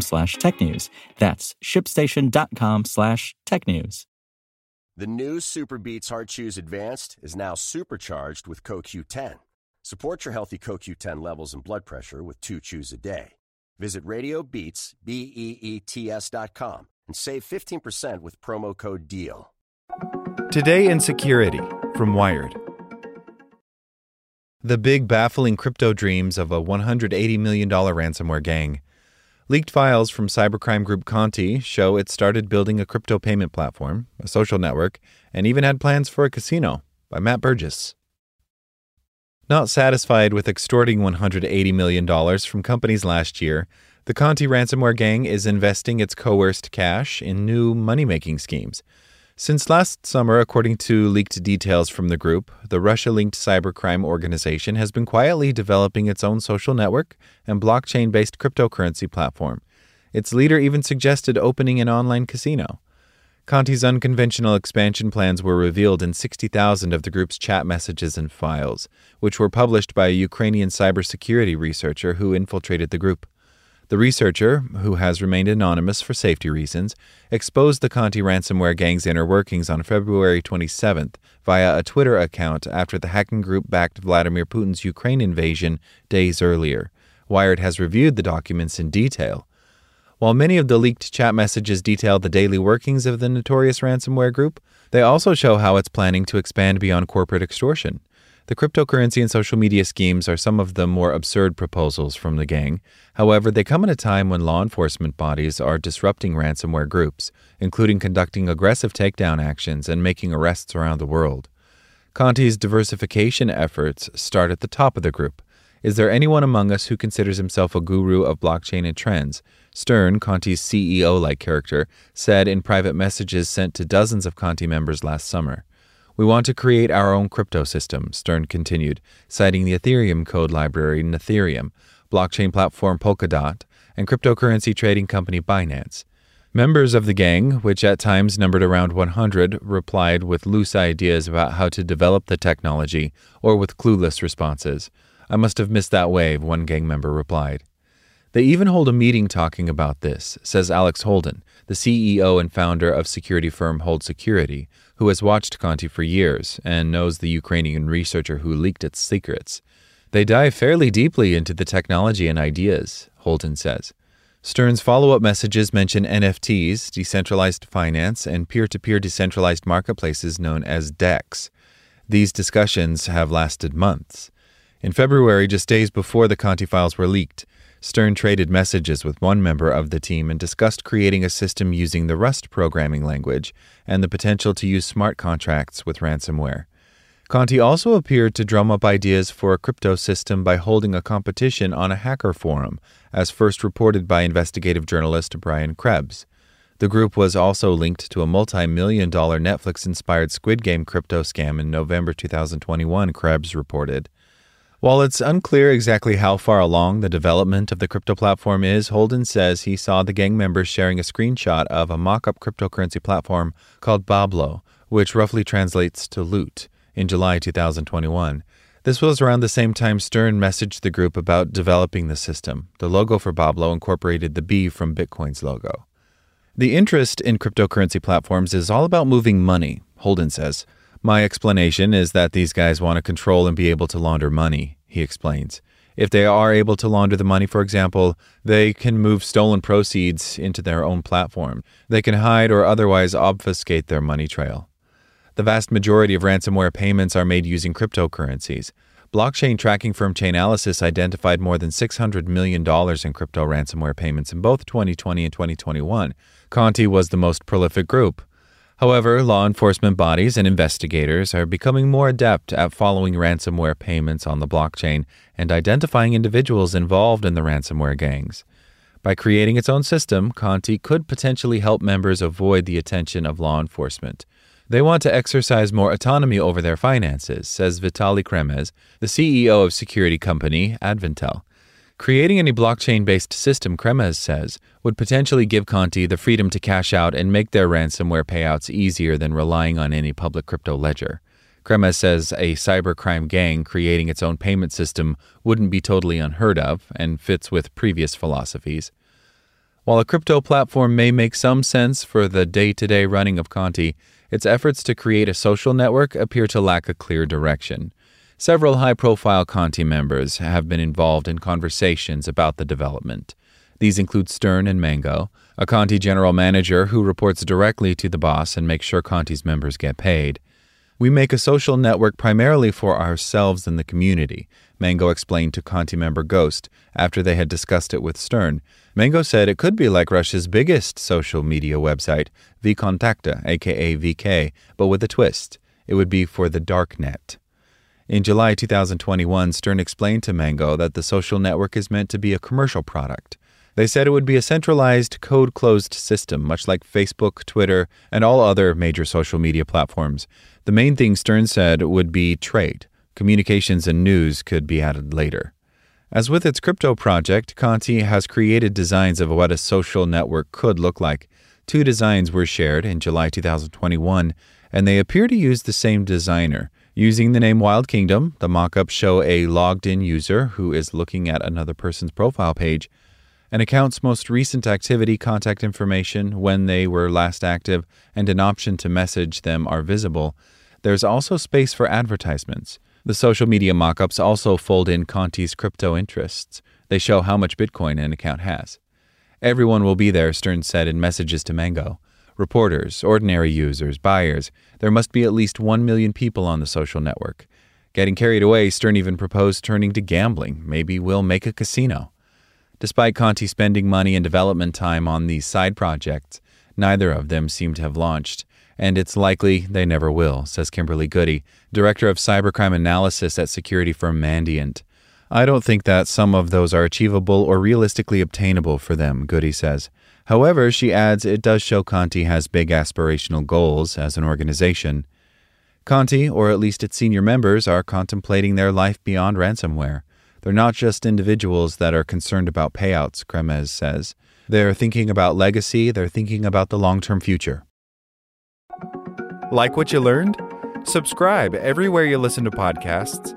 slash tech news. That's shipstation.com slash tech news. The new SuperBeets Heart Chews Advanced is now supercharged with CoQ10. Support your healthy CoQ10 levels and blood pressure with two chews a day. Visit RadioBeets, B-E-E-T-S dot com and save 15% with promo code DEAL. Today in Security from Wired. The big baffling crypto dreams of a $180 million ransomware gang. Leaked files from cybercrime group Conti show it started building a crypto payment platform, a social network, and even had plans for a casino by Matt Burgess. Not satisfied with extorting $180 million from companies last year, the Conti ransomware gang is investing its coerced cash in new money making schemes. Since last summer, according to leaked details from the group, the Russia linked cybercrime organization has been quietly developing its own social network and blockchain based cryptocurrency platform. Its leader even suggested opening an online casino. Conti's unconventional expansion plans were revealed in 60,000 of the group's chat messages and files, which were published by a Ukrainian cybersecurity researcher who infiltrated the group. The researcher, who has remained anonymous for safety reasons, exposed the Conti ransomware gang's inner workings on February 27th via a Twitter account after the hacking group backed Vladimir Putin's Ukraine invasion days earlier. Wired has reviewed the documents in detail. While many of the leaked chat messages detail the daily workings of the notorious ransomware group, they also show how it's planning to expand beyond corporate extortion. The cryptocurrency and social media schemes are some of the more absurd proposals from the gang. However, they come at a time when law enforcement bodies are disrupting ransomware groups, including conducting aggressive takedown actions and making arrests around the world. Conti's diversification efforts start at the top of the group. Is there anyone among us who considers himself a guru of blockchain and trends? Stern, Conti's CEO like character, said in private messages sent to dozens of Conti members last summer. We want to create our own crypto system, Stern continued, citing the Ethereum code library Nethereum, blockchain platform Polkadot, and cryptocurrency trading company Binance. Members of the gang, which at times numbered around 100, replied with loose ideas about how to develop the technology or with clueless responses. I must have missed that wave, one gang member replied. They even hold a meeting talking about this, says Alex Holden, the CEO and founder of security firm Hold Security, who has watched Conti for years and knows the Ukrainian researcher who leaked its secrets. They dive fairly deeply into the technology and ideas, Holden says. Stern's follow up messages mention NFTs, decentralized finance, and peer to peer decentralized marketplaces known as DEX. These discussions have lasted months. In February, just days before the Conti files were leaked, Stern traded messages with one member of the team and discussed creating a system using the Rust programming language and the potential to use smart contracts with ransomware. Conti also appeared to drum up ideas for a crypto system by holding a competition on a hacker forum, as first reported by investigative journalist Brian Krebs. The group was also linked to a multi million dollar Netflix inspired Squid Game crypto scam in November 2021, Krebs reported. While it's unclear exactly how far along the development of the crypto platform is, Holden says he saw the gang members sharing a screenshot of a mock up cryptocurrency platform called Bablo, which roughly translates to loot, in July 2021. This was around the same time Stern messaged the group about developing the system. The logo for Bablo incorporated the B from Bitcoin's logo. The interest in cryptocurrency platforms is all about moving money, Holden says. My explanation is that these guys want to control and be able to launder money, he explains. If they are able to launder the money, for example, they can move stolen proceeds into their own platform. They can hide or otherwise obfuscate their money trail. The vast majority of ransomware payments are made using cryptocurrencies. Blockchain tracking firm Chainalysis identified more than $600 million in crypto ransomware payments in both 2020 and 2021. Conti was the most prolific group. However, law enforcement bodies and investigators are becoming more adept at following ransomware payments on the blockchain and identifying individuals involved in the ransomware gangs. By creating its own system, Conti could potentially help members avoid the attention of law enforcement. They want to exercise more autonomy over their finances, says Vitali Kremez, the CEO of security company AdvIntel. Creating any blockchain based system, Kremez says, would potentially give Conti the freedom to cash out and make their ransomware payouts easier than relying on any public crypto ledger. Kremez says a cybercrime gang creating its own payment system wouldn't be totally unheard of and fits with previous philosophies. While a crypto platform may make some sense for the day to day running of Conti, its efforts to create a social network appear to lack a clear direction. Several high profile Conti members have been involved in conversations about the development. These include Stern and Mango, a Conti general manager who reports directly to the boss and makes sure Conti's members get paid. We make a social network primarily for ourselves and the community, Mango explained to Conti member Ghost after they had discussed it with Stern. Mango said it could be like Russia's biggest social media website, VKontakte, aka VK, but with a twist. It would be for the dark net. In July 2021, Stern explained to Mango that the social network is meant to be a commercial product. They said it would be a centralized, code closed system, much like Facebook, Twitter, and all other major social media platforms. The main thing Stern said would be trade. Communications and news could be added later. As with its crypto project, Conti has created designs of what a social network could look like. Two designs were shared in July 2021, and they appear to use the same designer. Using the name Wild Kingdom, the mockups show a logged in user who is looking at another person's profile page. An account's most recent activity, contact information, when they were last active, and an option to message them are visible. There's also space for advertisements. The social media mockups also fold in Conti's crypto interests. They show how much Bitcoin an account has. Everyone will be there, Stern said in messages to Mango reporters, ordinary users, buyers. There must be at least 1 million people on the social network. Getting carried away, Stern even proposed turning to gambling. Maybe we'll make a casino. Despite Conti spending money and development time on these side projects, neither of them seem to have launched, and it's likely they never will, says Kimberly Goody, director of cybercrime analysis at security firm Mandiant. I don't think that some of those are achievable or realistically obtainable for them, Goody says. However, she adds it does show Conti has big aspirational goals as an organization. Conti, or at least its senior members, are contemplating their life beyond ransomware. They're not just individuals that are concerned about payouts, Kremez says. They're thinking about legacy, they're thinking about the long term future. Like what you learned? Subscribe everywhere you listen to podcasts